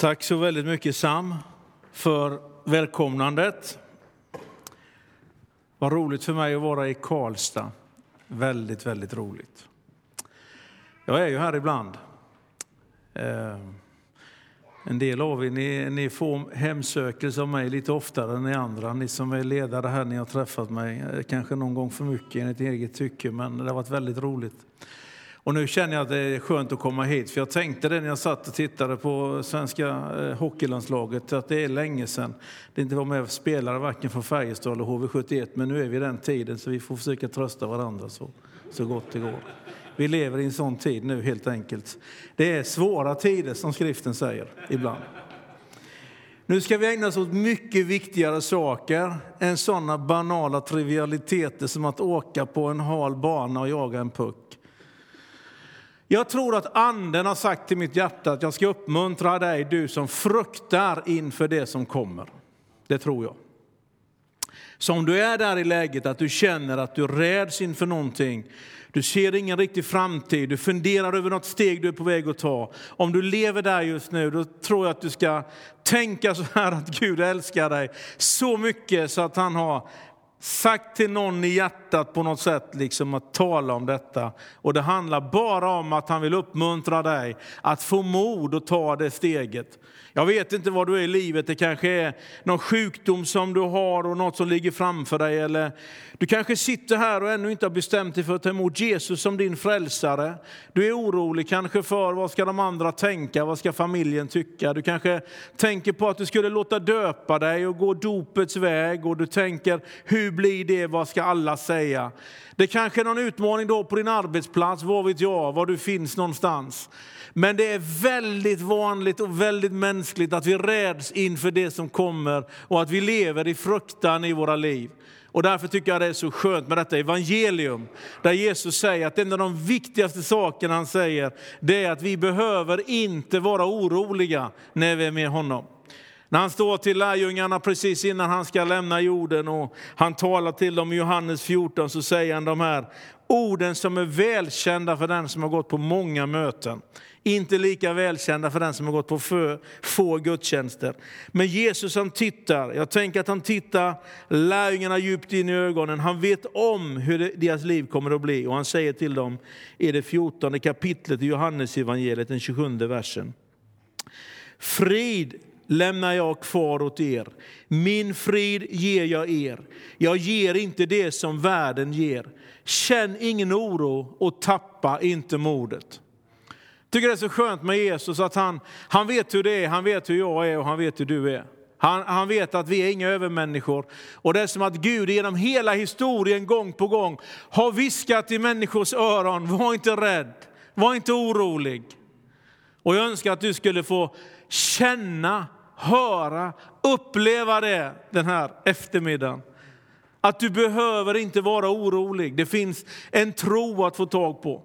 Tack så väldigt mycket Sam för välkomnandet. Vad roligt för mig att vara i Karlstad. Väldigt, väldigt roligt. Jag är ju här ibland. Eh, en del av er ni, ni får hemsökelse av mig lite oftare än ni andra. Ni som är ledare här, ni har träffat mig eh, kanske någon gång för mycket enligt eget tycke, men det har varit väldigt roligt. Och nu känner jag att det är skönt att komma hit, för jag tänkte det när jag satt och tittade på svenska eh, hockeylandslaget, att det är länge sedan det inte var med spelare varken från Färjestad eller HV71, men nu är vi i den tiden så vi får försöka trösta varandra så, så gott det går. Vi lever i en sån tid nu helt enkelt. Det är svåra tider som skriften säger ibland. Nu ska vi ägna oss åt mycket viktigare saker än sådana banala trivialiteter som att åka på en hal bana och jaga en puck. Jag tror att anden har sagt till mitt hjärta att jag ska uppmuntra dig, du som fruktar inför det som kommer. Det tror jag. Så om du är där i läget att du känner att du räds inför någonting, du ser ingen riktig framtid, du funderar över något steg du är på väg att ta. Om du lever där just nu, då tror jag att du ska tänka så här att Gud älskar dig så mycket så att han har sagt till någon i hjärtat på något sätt liksom att tala om detta. Och det handlar bara om att han vill uppmuntra dig att få mod att ta det steget. Jag vet inte vad du är i livet, det kanske är någon sjukdom som du har och något som ligger framför dig. Eller du kanske sitter här och ännu inte har bestämt dig för att ta emot Jesus som din frälsare. Du är orolig kanske för vad ska de andra tänka, vad ska familjen tycka? Du kanske tänker på att du skulle låta döpa dig och gå dopets väg och du tänker hur blir det, vad ska alla säga? Det kanske är någon utmaning då på din arbetsplats, vad vet jag, var du finns någonstans. Men det är väldigt vanligt och väldigt mänskligt att vi räds inför det som kommer och att vi lever i fruktan i våra liv. Och därför tycker jag det är så skönt med detta evangelium, där Jesus säger att en av de viktigaste sakerna han säger, det är att vi behöver inte vara oroliga när vi är med honom. När han står till lärjungarna precis innan han ska lämna jorden och han talar till dem i Johannes 14 så säger han de här orden som är välkända för den som har gått på många möten. Inte lika välkända för den som har gått på för, få gudstjänster. Men Jesus han tittar, jag tänker att han tittar lärjungarna djupt in i ögonen. Han vet om hur deras liv kommer att bli och han säger till dem i det 14 kapitlet i Johannes evangeliet, den 27 versen. Frid lämnar jag kvar åt er. Min frid ger jag er. Jag ger inte det som världen ger. Känn ingen oro och tappa inte modet tycker det är så skönt med Jesus att han, han vet hur det är, han vet hur jag är och han vet hur du är. Han, han vet att vi är inga övermänniskor. Och det är som att Gud genom hela historien gång på gång har viskat i människors öron, var inte rädd, var inte orolig. Och jag önskar att du skulle få känna, höra, uppleva det den här eftermiddagen. Att du behöver inte vara orolig. Det finns en tro att få tag på.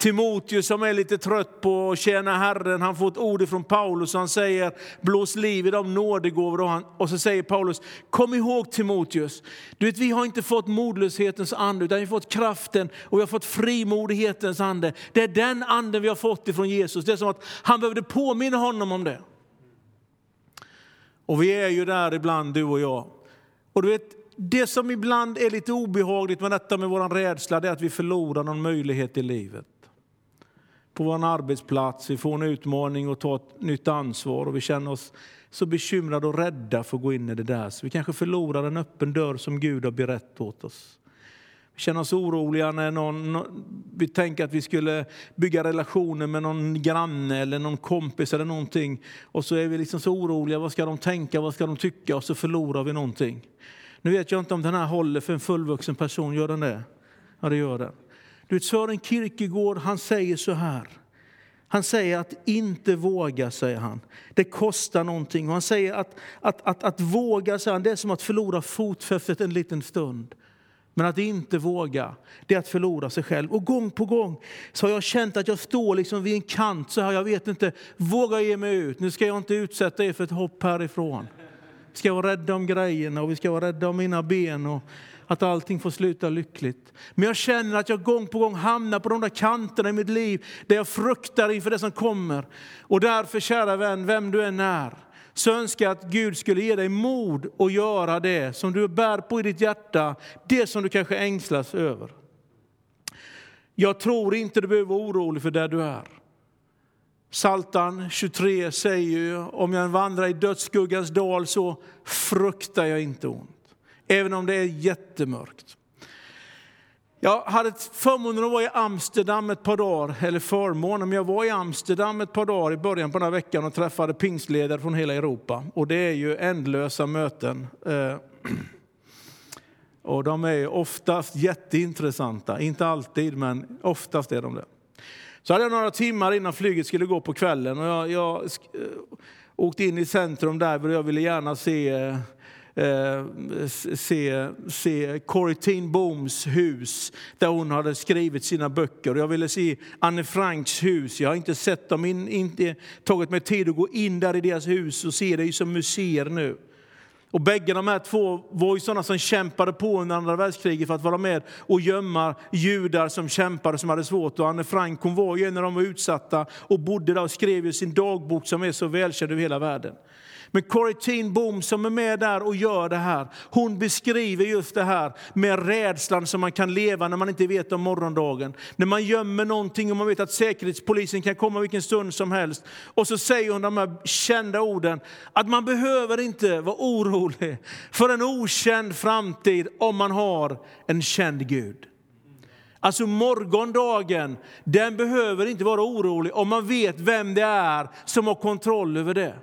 Timoteus som är lite trött på att tjäna Herren, han får ett ord från Paulus och han säger blås liv i de nådegåvor. Och, han, och så säger Paulus, kom ihåg Timoteus, du vet vi har inte fått modlöshetens ande utan vi har fått kraften och vi har fått frimodighetens ande. Det är den anden vi har fått ifrån Jesus. Det är som att han behövde påminna honom om det. Och vi är ju där ibland du och jag. Och du vet, det som ibland är lite obehagligt med detta med vår rädsla, det är att vi förlorar någon möjlighet i livet på vår arbetsplats, vi får en utmaning och tar ett nytt ansvar och vi känner oss så bekymrade och rädda för att gå in i det där. Så vi kanske förlorar en öppen dörr som Gud har berett åt oss känna oss oroliga när någon, vi tänker att vi skulle bygga relationer med någon granne eller någon kompis eller någonting. Och så är vi liksom så oroliga, vad ska de tänka, vad ska de tycka? Och så förlorar vi någonting. Nu vet jag inte om den här håller för en fullvuxen person, gör den det? Ja, det gör den. Du vet, Sören Kierkegaard han säger så här. Han säger att inte våga, säger han. Det kostar någonting. Och han säger att, att, att, att våga, säger han, det är som att förlora fotfästet en liten stund. Men att inte våga, det är att förlora sig själv. Och gång på gång så har jag känt att jag står liksom vid en kant så här, jag vet inte, vågar jag ge mig ut? Nu ska jag inte utsätta er för ett hopp härifrån. Vi ska vara rädda om grejerna och vi ska vara rädda om mina ben och att allting får sluta lyckligt. Men jag känner att jag gång på gång hamnar på de där kanterna i mitt liv där jag fruktar inför det som kommer. Och därför, kära vän, vem du än är, så önskar jag att Gud skulle ge dig mod att göra det som du bär på i ditt hjärta, det som du kanske ängslas över. Jag tror inte du behöver vara orolig för där du är. Saltan 23 säger ju, om jag vandrar i dödsskuggans dal så fruktar jag inte ont. Även om det är jättemörkt. Jag hade förmånen att vara i Amsterdam ett par dagar, eller förmånen, men jag var i Amsterdam ett par dagar i början på den här veckan och träffade pingstledare från hela Europa. Och det är ju ändlösa möten. Eh, och de är oftast jätteintressanta, inte alltid, men oftast är de det. Så hade jag några timmar innan flyget skulle gå på kvällen och jag, jag eh, åkte in i centrum där för jag ville gärna se eh, Eh, se, se Corrie Booms hus där hon hade skrivit sina böcker. Jag ville se Anne Franks hus. Jag har inte sett dem, in, inte tagit mig tid att gå in där i deras hus och se det som museer nu. Och bägge de här två var ju sådana som kämpade på under andra världskriget för att vara med och gömma judar som kämpade, som hade svårt. Och Anne Frank hon var ju en av de utsatta och bodde där och skrev ju sin dagbok som är så välkänd över hela världen. Men Corrie ten Boom som är med där och gör det här, hon beskriver just det här med rädslan som man kan leva när man inte vet om morgondagen. När man gömmer någonting och man vet att säkerhetspolisen kan komma vilken stund som helst. Och så säger hon de här kända orden, att man behöver inte vara orolig för en okänd framtid om man har en känd Gud. Alltså morgondagen, den behöver inte vara orolig om man vet vem det är som har kontroll över det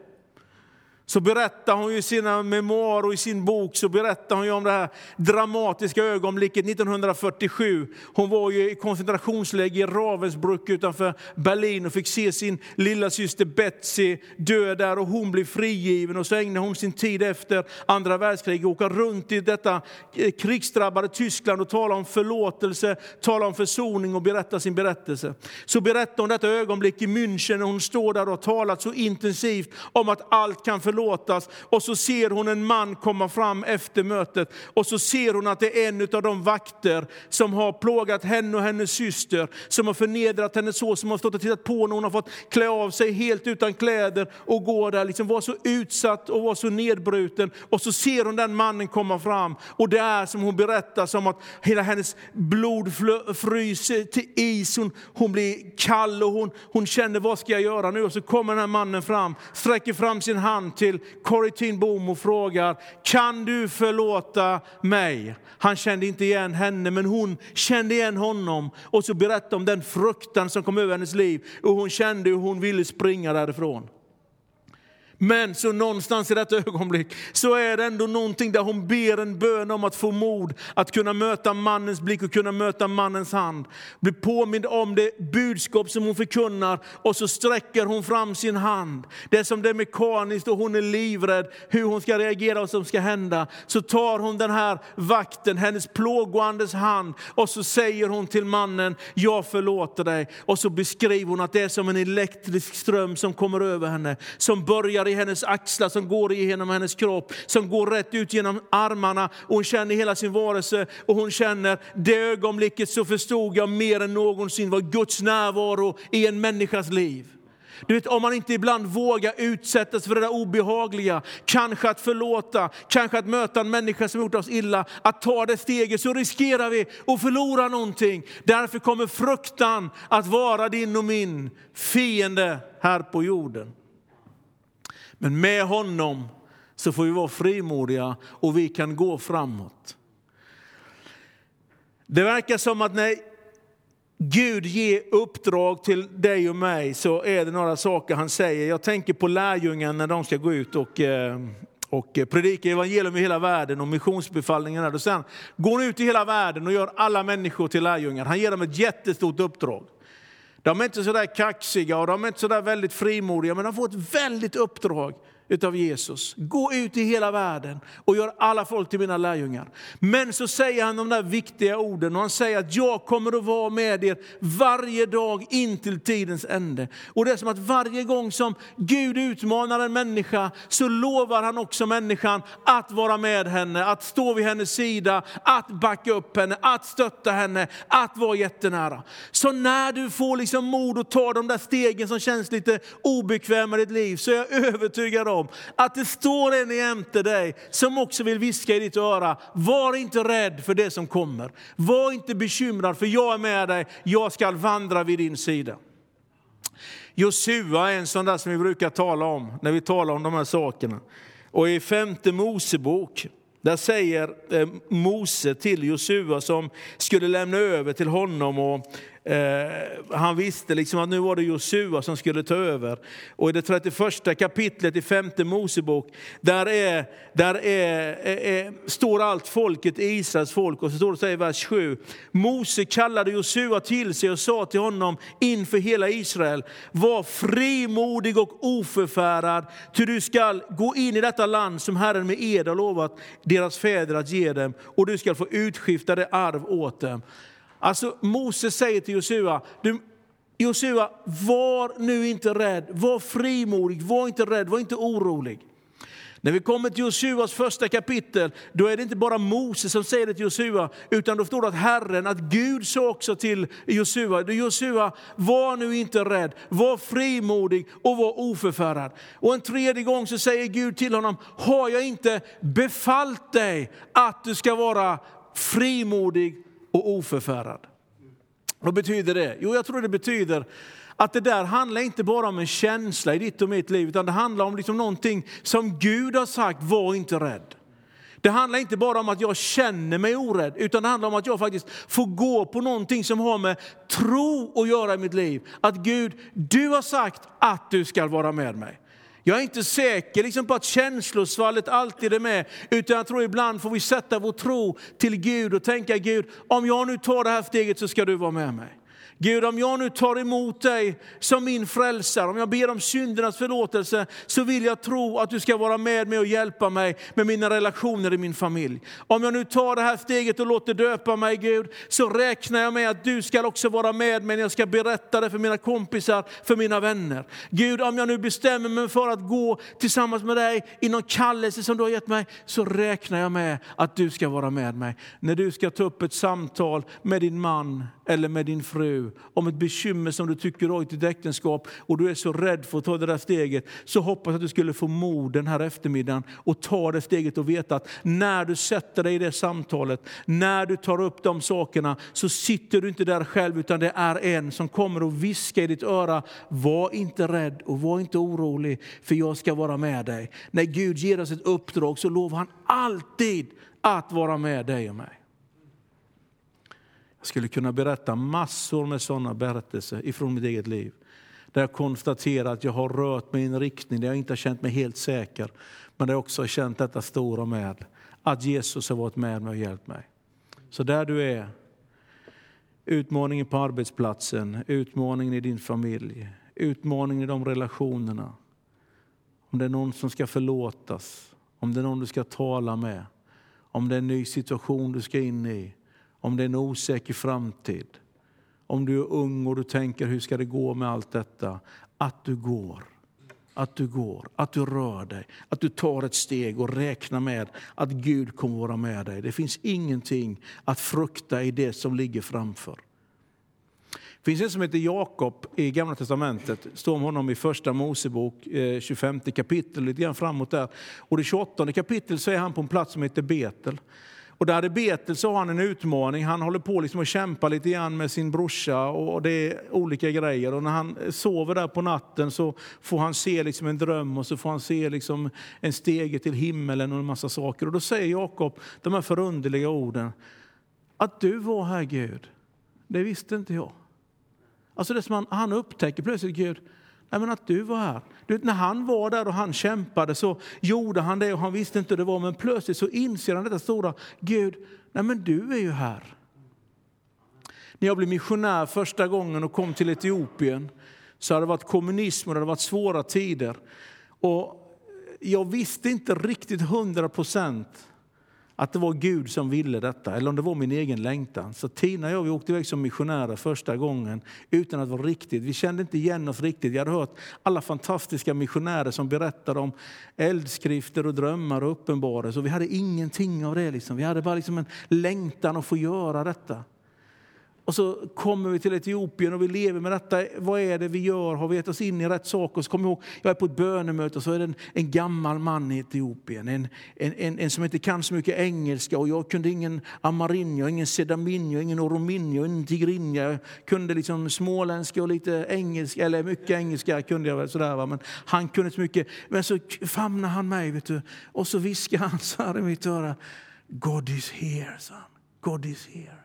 så berättar hon i sina memoarer och i sin bok så berättar hon om det här dramatiska ögonblicket 1947. Hon var ju i koncentrationsläger i Ravensbrück utanför Berlin och fick se sin lilla syster Betsy dö där och hon blev frigiven. Och så ägnade hon sin tid efter andra världskriget åka runt i detta eh, krigsdrabbade Tyskland och tala om förlåtelse, tala om försoning och berätta sin berättelse. Så berättar hon detta ögonblick i München när hon står där och har talat så intensivt om att allt kan förlåtas förlåtas. Och så ser hon en man komma fram efter mötet och så ser hon att det är en av de vakter som har plågat henne och hennes syster, som har förnedrat henne så, som har stått och tittat på när hon har fått klä av sig helt utan kläder och gå där, liksom var så utsatt och var så nedbruten. Och så ser hon den mannen komma fram och det är som hon berättar, som att hela hennes blod fryser till is, hon, hon blir kall och hon, hon känner vad ska jag göra nu? Och så kommer den här mannen fram, sträcker fram sin hand till till Corrie ten Boom och frågar, kan du förlåta mig? Han kände inte igen henne, men hon kände igen honom. Och så berättade om den fruktan som kom över hennes liv och hon kände hur hon ville springa därifrån. Men så någonstans i detta ögonblick så är det ändå någonting där hon ber en bön om att få mod att kunna möta mannens blick och kunna möta mannens hand. Blir påmind om det budskap som hon förkunnar och så sträcker hon fram sin hand. Det är som det är mekaniskt och hon är livrädd hur hon ska reagera och vad som ska hända. Så tar hon den här vakten, hennes plågoandes hand och så säger hon till mannen, jag förlåter dig. Och så beskriver hon att det är som en elektrisk ström som kommer över henne, som börjar i hennes axlar, som går igenom hennes kropp, som går rätt ut genom armarna. Och hon känner hela sin varelse och hon känner, det ögonblicket så förstod jag mer än någonsin vad Guds närvaro i en människas liv. Du vet, om man inte ibland vågar utsättas för det där obehagliga, kanske att förlåta, kanske att möta en människa som gjort oss illa, att ta det steget så riskerar vi att förlora någonting. Därför kommer fruktan att vara din och min fiende här på jorden. Men med honom så får vi vara frimodiga och vi kan gå framåt. Det verkar som att när Gud ger uppdrag till dig och mig så är det några saker han säger. Jag tänker på lärjungarna när de ska gå ut och, eh, och predika evangelium i hela världen och missionsbefallningarna. Och sen går ut i hela världen och gör alla människor till lärjungar. Han ger dem ett jättestort uppdrag. De är inte så där kaxiga och de är inte så där väldigt frimodiga, men de får ett väldigt uppdrag utav Jesus. Gå ut i hela världen och gör alla folk till mina lärjungar. Men så säger han de där viktiga orden och han säger att jag kommer att vara med er varje dag in till tidens ände. Och det är som att varje gång som Gud utmanar en människa så lovar han också människan att vara med henne, att stå vid hennes sida, att backa upp henne, att stötta henne, att vara jättenära. Så när du får liksom mod att ta de där stegen som känns lite obekväma i ditt liv så är jag övertygad om att det står en jämte dig som också vill viska i ditt öra. Var inte rädd för det som kommer. Var inte bekymrad för jag är med dig, jag ska vandra vid din sida. Josua är en sån där som vi brukar tala om när vi talar om de här sakerna. Och i femte Mosebok där säger eh, Mose till Josua som skulle lämna över till honom och Eh, han visste liksom att nu var det Josua som skulle ta över. Och i det 31 kapitlet i femte Mosebok, där, är, där är, är, är, står allt folket, Israels folk, och så står det så i vers 7. Mose kallade Josua till sig och sa till honom inför hela Israel, var frimodig och oförfärad, ty du skall gå in i detta land som Herren med ed har lovat deras fäder att ge dem, och du skall få utskifta det arv åt dem. Alltså Moses säger till Josua, Josua, var nu inte rädd, var frimodig, var inte rädd, var inte orolig. När vi kommer till Josuas första kapitel, då är det inte bara Moses som säger det till Josua, utan då står det att Herren, att Gud sa också till Josua, Josua, var nu inte rädd, var frimodig och var oförfärad. Och en tredje gång så säger Gud till honom, har jag inte befallt dig att du ska vara frimodig och oförfärad. Vad betyder det? Jo, jag tror det betyder att det där handlar inte bara om en känsla i ditt och mitt liv, utan det handlar om liksom någonting som Gud har sagt, var inte rädd. Det handlar inte bara om att jag känner mig orädd, utan det handlar om att jag faktiskt får gå på någonting som har med tro att göra i mitt liv. Att Gud, du har sagt att du ska vara med mig. Jag är inte säker liksom på att känslosvallet alltid är med, utan jag tror ibland får vi sätta vår tro till Gud och tänka Gud, om jag nu tar det här steget så ska du vara med mig. Gud, om jag nu tar emot dig som min frälsare, om jag ber om syndernas förlåtelse, så vill jag tro att du ska vara med mig och hjälpa mig med mina relationer i min familj. Om jag nu tar det här steget och låter döpa mig, Gud, så räknar jag med att du ska också vara med mig när jag ska berätta det för mina kompisar, för mina vänner. Gud, om jag nu bestämmer mig för att gå tillsammans med dig i någon kallelse som du har gett mig, så räknar jag med att du ska vara med mig. När du ska ta upp ett samtal med din man eller med din fru om ett bekymmer som du tycker har i ditt äktenskap och du är så rädd för att ta det där steget, så hoppas jag att du skulle få mod den här eftermiddagen och ta det steget och veta att när du sätter dig i det samtalet, när du tar upp de sakerna, så sitter du inte där själv utan det är en som kommer och viskar i ditt öra, var inte rädd och var inte orolig för jag ska vara med dig. När Gud ger oss ett uppdrag så lovar han alltid att vara med dig och mig. Jag skulle kunna berätta massor med sådana berättelser ifrån mitt eget liv. Där jag konstaterar att jag har rört mig i en riktning där jag inte har känt mig helt säker. Men där jag också har känt detta stora med. Att Jesus har varit med mig och hjälpt mig. Så där du är, utmaningen på arbetsplatsen, utmaningen i din familj, utmaningen i de relationerna. Om det är någon som ska förlåtas, om det är någon du ska tala med, om det är en ny situation du ska in i om det är en osäker framtid, om du är ung och du tänker hur ska det gå med allt detta, att du går. Att du går, att du rör dig, att du tar ett steg och räknar med att Gud kommer vara med dig. Det finns ingenting att frukta i det som ligger framför. Det finns en som heter Jakob i Gamla Testamentet. Det står om honom i Första Mosebok, eh, 25 kapitel, lite grann framåt där. Och det 28 kapitlet så är han på en plats som heter Betel. Och där i Betel så har han en utmaning. Han håller på liksom att kämpa lite grann med sin brorsa och det är olika grejer. Och när han sover där på natten så får han se liksom en dröm och så får han se liksom en stege till himmelen och en massa saker. Och då säger Jakob de här förunderliga orden. Att du var här Gud, det visste inte jag. Alltså det som han, han upptäcker plötsligt, Gud, Nej, men att du var här. Du, när han var där och han kämpade så gjorde han det och han visste inte hur det var. Men plötsligt så inser han detta stora, Gud, nej men du är ju här. När jag blev missionär första gången och kom till Etiopien så hade det varit kommunism och det hade varit svåra tider. Och jag visste inte riktigt hundra procent att det var Gud som ville detta, eller om det var min egen längtan. Så Tina och jag vi åkte iväg som missionärer första gången utan att vara riktigt. Vi kände inte igen oss riktigt. Jag hade hört alla fantastiska missionärer som berättade om eldskrifter och drömmar och uppenbarelser. Vi hade ingenting av det. Liksom. Vi hade bara liksom en längtan att få göra detta. Och så kommer vi till Etiopien och vi lever med detta. Vad är det vi gör? Har vi gett oss in i rätt saker? Så kommer ihåg, jag är på ett bönemöte och så är det en, en gammal man i Etiopien. En, en, en, en, som inte kan så mycket engelska och jag kunde ingen amarinja, ingen sedaminja, ingen orominja, ingen tigrinja. Jag kunde liksom småländska och lite engelska, eller mycket engelska kunde jag väl sådär va? men han kunde inte mycket. Men så famnade han mig vet du, och så viskade han så här i mitt öra. God is here, son. God is here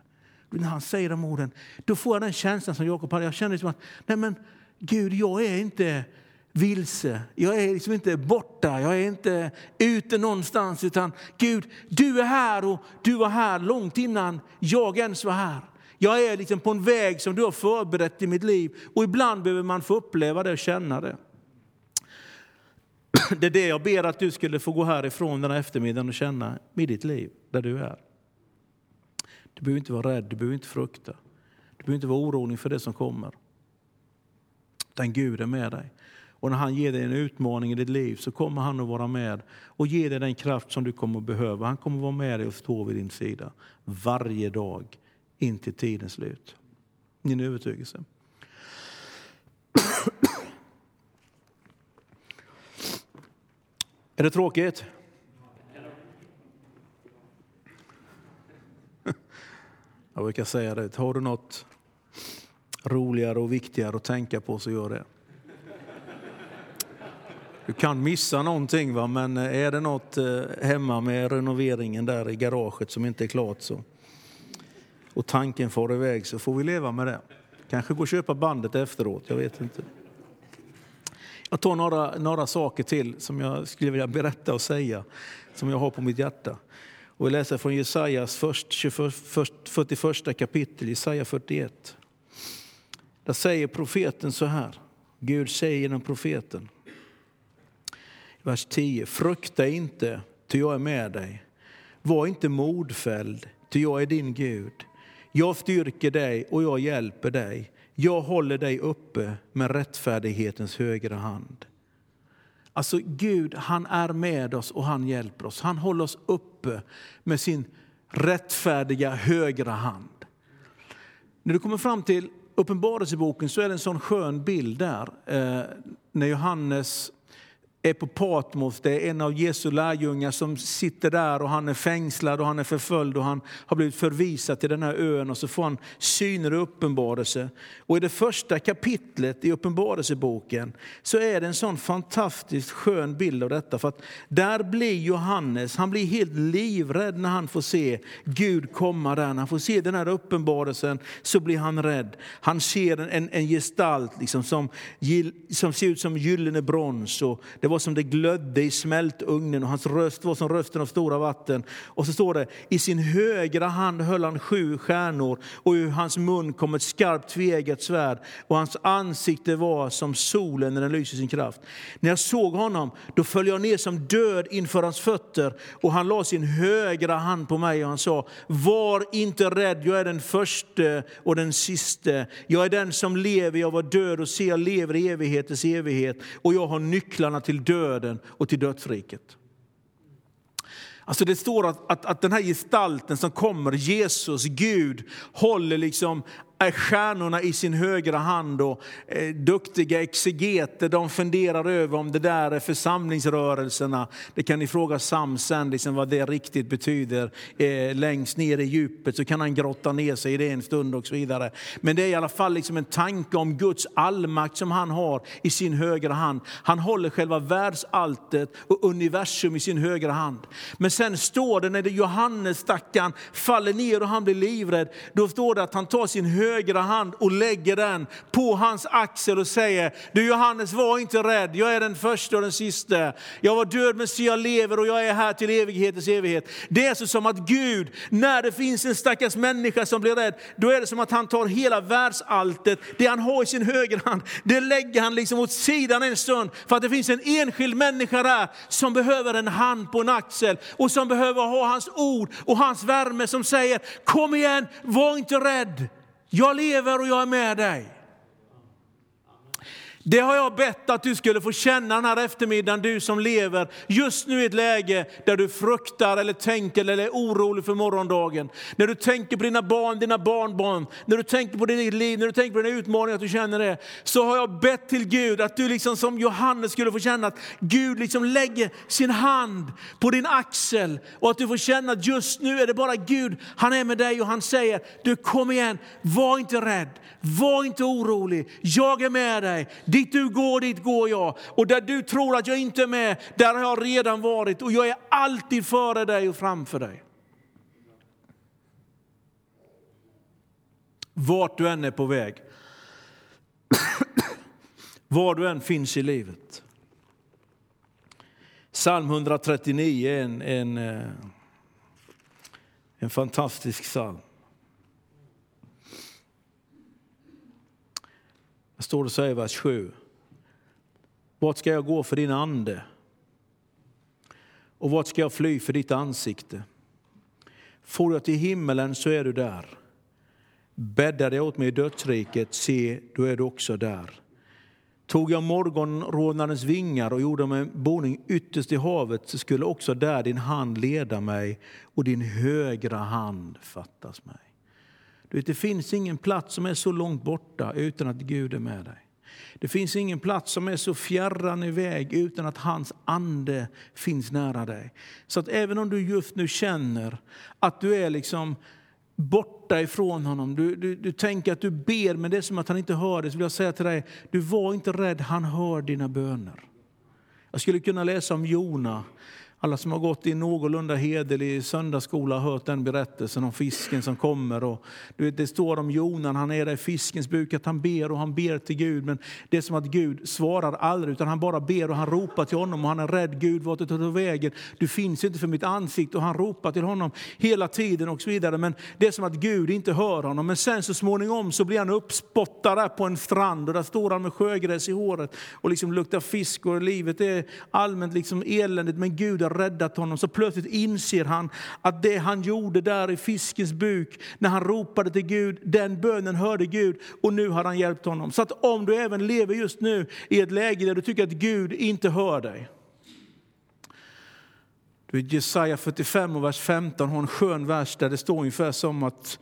när han säger de orden, då får jag den känslan som Jakob hade. Jag känner liksom att, nej men Gud, jag är inte vilse. Jag är liksom inte borta, jag är inte ute någonstans. Utan Gud, du är här och du var här långt innan jag ens var här. Jag är liksom på en väg som du har förberett i mitt liv. Och ibland behöver man få uppleva det och känna det. Det är det jag ber att du skulle få gå härifrån den här eftermiddagen och känna i ditt liv, där du är. Du behöver inte vara rädd, du behöver inte frukta. Du behöver inte vara orolig för det som kommer. Utan Gud är med dig. Och när han ger dig en utmaning i ditt liv så kommer han att vara med och ge dig den kraft som du kommer att behöva. Han kommer att vara med dig och stå vid din sida varje dag in till tidens slut. Min övertygelse. Är det tråkigt? Jag brukar säga det, har du något roligare och viktigare att tänka på så gör det. Du kan missa någonting, va? men eh, är det något eh, hemma med renoveringen där i garaget som inte är klart så, och tanken far iväg så får vi leva med det. Kanske gå och köpa bandet efteråt, jag vet inte. Jag tar några, några saker till som jag skulle vilja berätta och säga, som jag har på mitt hjärta. Och vi läser från Jesajas 41 kapitel, Jesaja 41. Där säger profeten så här, Gud säger genom profeten. Vers 10. Frukta inte, ty jag är med dig. Var inte modfälld, ty jag är din Gud. Jag styrker dig och jag hjälper dig. Jag håller dig uppe med rättfärdighetens högra hand. Alltså Gud, han är med oss och han hjälper oss. Han håller oss uppe med sin rättfärdiga högra hand. När du kommer fram till Uppenbarelseboken så är det en sån skön bild där. Eh, när Johannes är på Patmos. Det är en av Jesu lärjungar som sitter där och han är fängslad och han är förföljd och han har blivit förvisad till den här ön och så får han syner och uppenbarelse. Och i det första kapitlet i Uppenbarelseboken så är det en sån fantastiskt skön bild av detta. För att där blir Johannes, han blir helt livrädd när han får se Gud komma där. När han får se den här uppenbarelsen så blir han rädd. Han ser en, en gestalt liksom som, som ser ut som gyllene brons. Och det var som det glödde i smältugnen och hans röst var som rösten av stora vatten. Och så står det, i sin högra hand höll han sju stjärnor och ur hans mun kom ett skarpt tveeggat svärd och hans ansikte var som solen när den lyser sin kraft. När jag såg honom då föll jag ner som död inför hans fötter och han la sin högra hand på mig och han sa, var inte rädd, jag är den förste och den siste. Jag är den som lever, jag var död och se, jag lever i evighetens evighet och jag har nycklarna till döden och till dödsriket. Alltså det står att, att, att den här gestalten som kommer, Jesus, Gud, håller liksom stjärnorna i sin högra hand och eh, duktiga exegeter de funderar över om det där är församlingsrörelserna. Det kan ni fråga Sam sen, liksom vad det riktigt betyder. Eh, längst ner i djupet så kan han grotta ner sig i det en stund och så vidare. Men det är i alla fall liksom en tanke om Guds allmakt som han har i sin högra hand. Han håller själva världsalltet och universum i sin högra hand. Men sen står det när det Johannes stackaren faller ner och han blir livrädd, då står det att han tar sin högra högra hand och lägger den på hans axel och säger, du Johannes var inte rädd, jag är den första och den sista. Jag var död men se jag lever och jag är här till evighetens evighet. Det är så som att Gud, när det finns en stackars människa som blir rädd, då är det som att han tar hela världsalltet, det han har i sin högerhand, det lägger han liksom åt sidan en stund för att det finns en enskild människa där som behöver en hand på en axel och som behöver ha hans ord och hans värme som säger kom igen, var inte rädd. Jag lever och jag är med dig. Det har jag bett att du skulle få känna den här eftermiddagen, du som lever just nu i ett läge där du fruktar eller tänker eller är orolig för morgondagen. När du tänker på dina barn, dina barnbarn, när du tänker på ditt liv, när du tänker på dina utmaningar, att du känner det. Så har jag bett till Gud att du liksom som Johannes skulle få känna att Gud liksom lägger sin hand på din axel och att du får känna att just nu är det bara Gud, han är med dig och han säger, du kom igen, var inte rädd, var inte orolig, jag är med dig. Dit du går, dit går jag. Och där du tror att jag inte är med, där har jag redan varit. Och jag är alltid före dig och framför dig. Vart du än är på väg. Var du än finns i livet. Psalm 139 är en, en, eh, en fantastisk psalm. Står det så i vers 7. Vart ska jag gå för din ande? Och vart ska jag fly för ditt ansikte? Får jag till himmelen så är du där. Bäddar jag åt mig i dödsriket, se, då är du också där. Tog jag morgonrodnadens vingar och gjorde mig boning ytterst i havet så skulle också där din hand leda mig och din högra hand fattas mig. Du vet, det finns ingen plats som är så långt borta utan att Gud är med dig. Det finns ingen plats som är så fjärran iväg utan att hans ande finns nära dig. Så att även om du just nu känner att du är liksom borta ifrån honom, du, du, du tänker att du ber men det är som att han inte hör dig, så vill jag säga till dig, du var inte rädd, han hör dina böner. Jag skulle kunna läsa om Jona alla som har gått i någorlunda hederlig söndagsskola har hört den berättelsen om fisken som kommer. Och, du vet, det står om Jonan, han är där i fiskens buk, att han ber och han ber till Gud. Men det är som att Gud svarar aldrig, utan han bara ber och han ropar till honom. Och han är rädd, Gud vart du tar vägen? Du finns inte för mitt ansikte. Och han ropar till honom hela tiden och så vidare. Men det är som att Gud inte hör honom. Men sen så småningom så blir han uppspottad där på en strand och där står han med sjögräs i håret och liksom luktar fisk och livet är allmänt liksom eländigt. Men Gud har räddat honom så plötsligt inser han att det han gjorde där i fiskens buk när han ropade till Gud, den bönen hörde Gud och nu har han hjälpt honom. Så att om du även lever just nu i ett läge där du tycker att Gud inte hör dig. Du Jesaja 45 och vers 15 har en skön vers där det står ungefär som att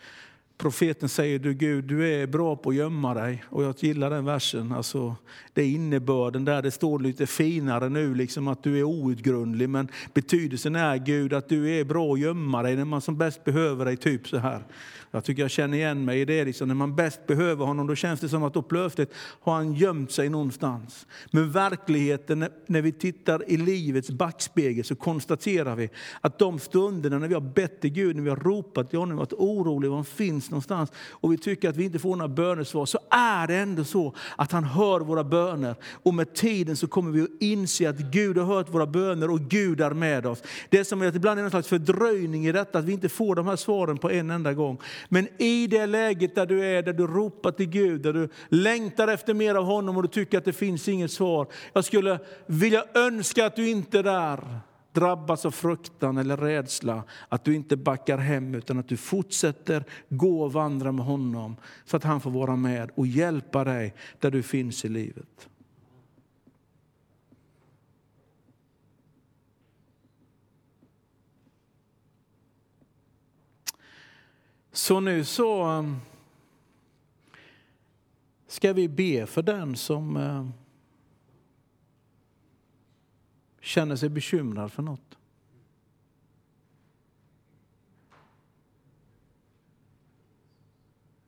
profeten säger du Gud, du är bra på att gömma dig. Och jag gillar den versen. Alltså, det är innebörden där. Det står lite finare nu, liksom att du är outgrundlig. Men betydelsen är Gud att du är bra att gömma dig när man som bäst behöver dig. Typ så här. Jag tycker jag känner igen mig i det. Liksom, när man bäst behöver honom då känns det som att då plötsligt har han gömt sig någonstans. Men verkligheten, när vi tittar i livets backspegel så konstaterar vi att de stunderna när vi har bett till Gud, när vi har ropat till honom, varit oroliga var han finns någonstans och vi tycker att vi inte får några bönesvar, så är det ändå så att han hör våra böner. Och med tiden så kommer vi att inse att Gud har hört våra böner och Gud är med oss. Det är som att ibland är en slags fördröjning i detta, att vi inte får de här svaren på en enda gång. Men i det läget där du är, där du ropar till Gud, där du längtar efter mer av honom och du tycker att det finns inget svar. Jag skulle vilja önska att du inte är där drabbas av fruktan eller rädsla, att du inte backar hem utan att du fortsätter gå och vandra med honom så att han får vara med och hjälpa dig där du finns i livet. Så nu så um, ska vi be för den som um, känner sig bekymrad för något.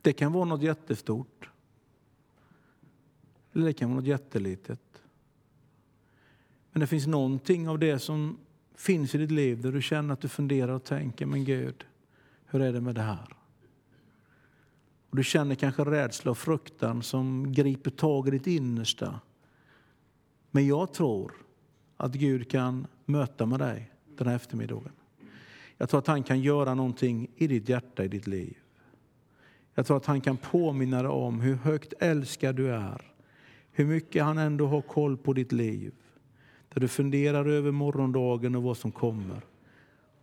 Det kan vara något jättestort. Eller det kan vara något jättelitet. Men det finns någonting av det som finns i ditt liv där du känner att du funderar och tänker, men Gud, hur är det med det här? Och du känner kanske rädsla och fruktan som griper tag i ditt innersta. Men jag tror att Gud kan möta med dig den här eftermiddagen. Jag tror att han kan göra någonting i ditt hjärta, i ditt liv. Jag tror att han kan påminna dig om hur högt älskad du är. Hur mycket han ändå har koll på ditt liv. Där du funderar över morgondagen och vad som kommer.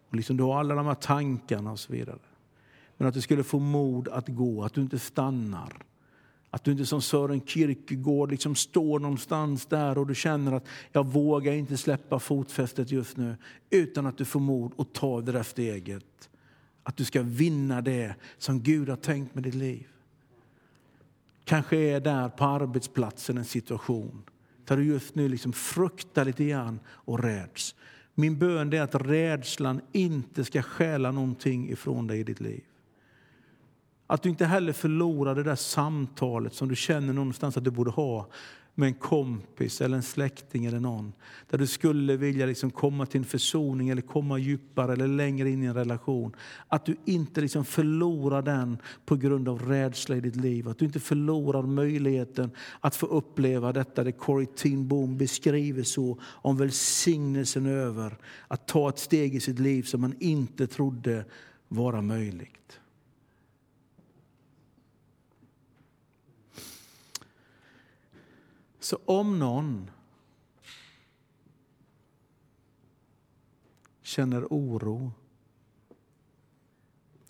Och liksom du har alla de här tankarna och så vidare. Men att du skulle få mod att gå, att du inte stannar. Att du inte som Sören Kierkegaard liksom står någonstans där och du känner att jag vågar inte släppa fotfästet just nu. Utan att du får mod att ta det där steget. Att du ska vinna det som Gud har tänkt med ditt liv. Kanske är där på arbetsplatsen en situation där du just nu liksom fruktar lite grann och räds. Min bön är att rädslan inte ska stjäla någonting ifrån dig i ditt liv. Att du inte heller förlorar det där samtalet som du känner någonstans att du borde ha med en kompis eller en släkting eller någon. Där du skulle vilja liksom komma till en försoning eller komma djupare eller längre in i en relation. Att du inte liksom förlorar den på grund av rädsla i ditt liv. Att du inte förlorar möjligheten att få uppleva detta det Corrie Ten Boom beskriver så om välsignelsen över att ta ett steg i sitt liv som man inte trodde vara möjligt. Så om någon känner oro,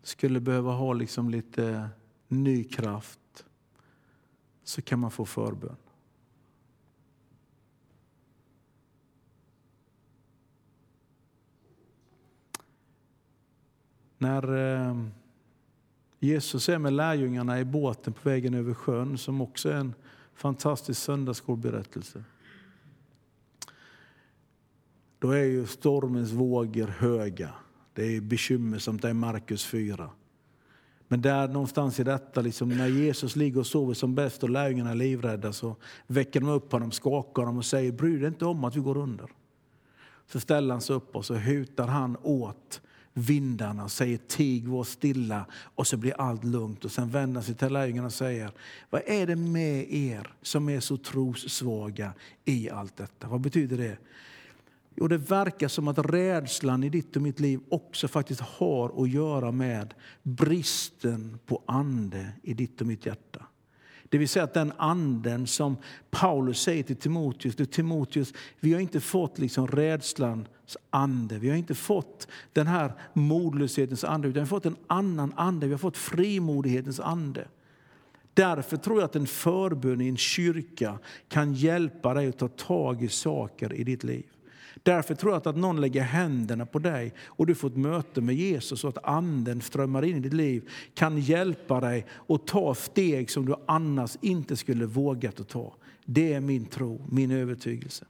skulle behöva ha liksom lite ny kraft, så kan man få förbön. När eh, Jesus är med lärjungarna i båten på vägen över sjön, som också är en fantastisk söndagsskolberättelse. Då är ju stormens vågor höga. Det är bekymmersamt, det är Markus 4. Men där någonstans i detta, liksom, när Jesus ligger och sover som bäst och lärjungarna är livrädda så väcker de upp honom, skakar honom och säger bry dig inte om att vi går under. Så ställer han sig upp och så hutar han åt vindarna och säger tig, var stilla och så blir allt lugnt. Och sen vänder sig till lärjungarna och säger, vad är det med er som är så trossvaga i allt detta? Vad betyder det? Jo, det verkar som att rädslan i ditt och mitt liv också faktiskt har att göra med bristen på ande i ditt och mitt hjärta. Det vill säga att den anden som Paulus säger till Timoteus, du Timoteus, vi har inte fått liksom rädslans ande, vi har inte fått den här modlöshetens ande, utan vi har fått en annan ande, vi har fått frimodighetens ande. Därför tror jag att en förbön i en kyrka kan hjälpa dig att ta tag i saker i ditt liv. Därför tror jag att någon lägger händerna på dig och du får ett möte med Jesus och att anden strömmar in i ditt liv kan hjälpa dig att ta steg som du annars inte skulle vågat att ta. Det är min tro, min övertygelse.